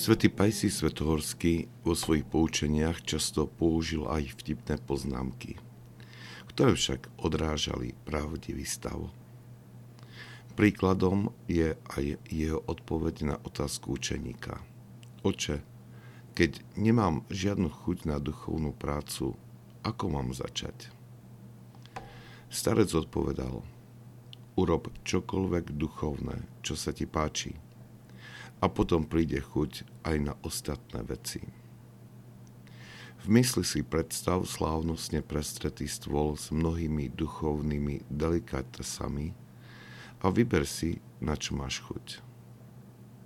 Svetý Pajsi Svetohorský vo svojich poučeniach často použil aj vtipné poznámky, ktoré však odrážali pravdivý stav. Príkladom je aj jeho odpoveď na otázku učeníka. Oče, keď nemám žiadnu chuť na duchovnú prácu, ako mám začať? Starec odpovedal, urob čokoľvek duchovné, čo sa ti páči – a potom príde chuť aj na ostatné veci. V mysli si predstav slávnostne prestretý stôl s mnohými duchovnými delikatesami a vyber si, na čo máš chuť.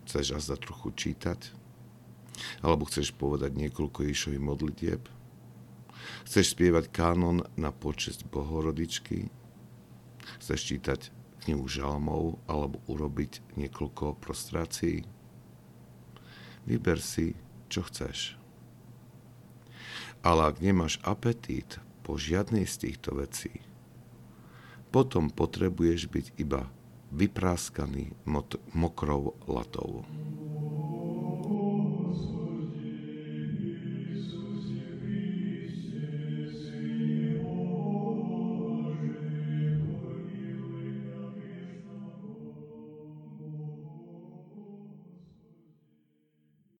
Chceš za trochu čítať? Alebo chceš povedať niekoľko Ježových modlitieb? Chceš spievať kánon na počest Bohorodičky? Chceš čítať knihu žalmov alebo urobiť niekoľko prostrácií? Vyber si, čo chceš. Ale ak nemáš apetít po žiadnej z týchto vecí, potom potrebuješ byť iba vypráskaný mokrou latou.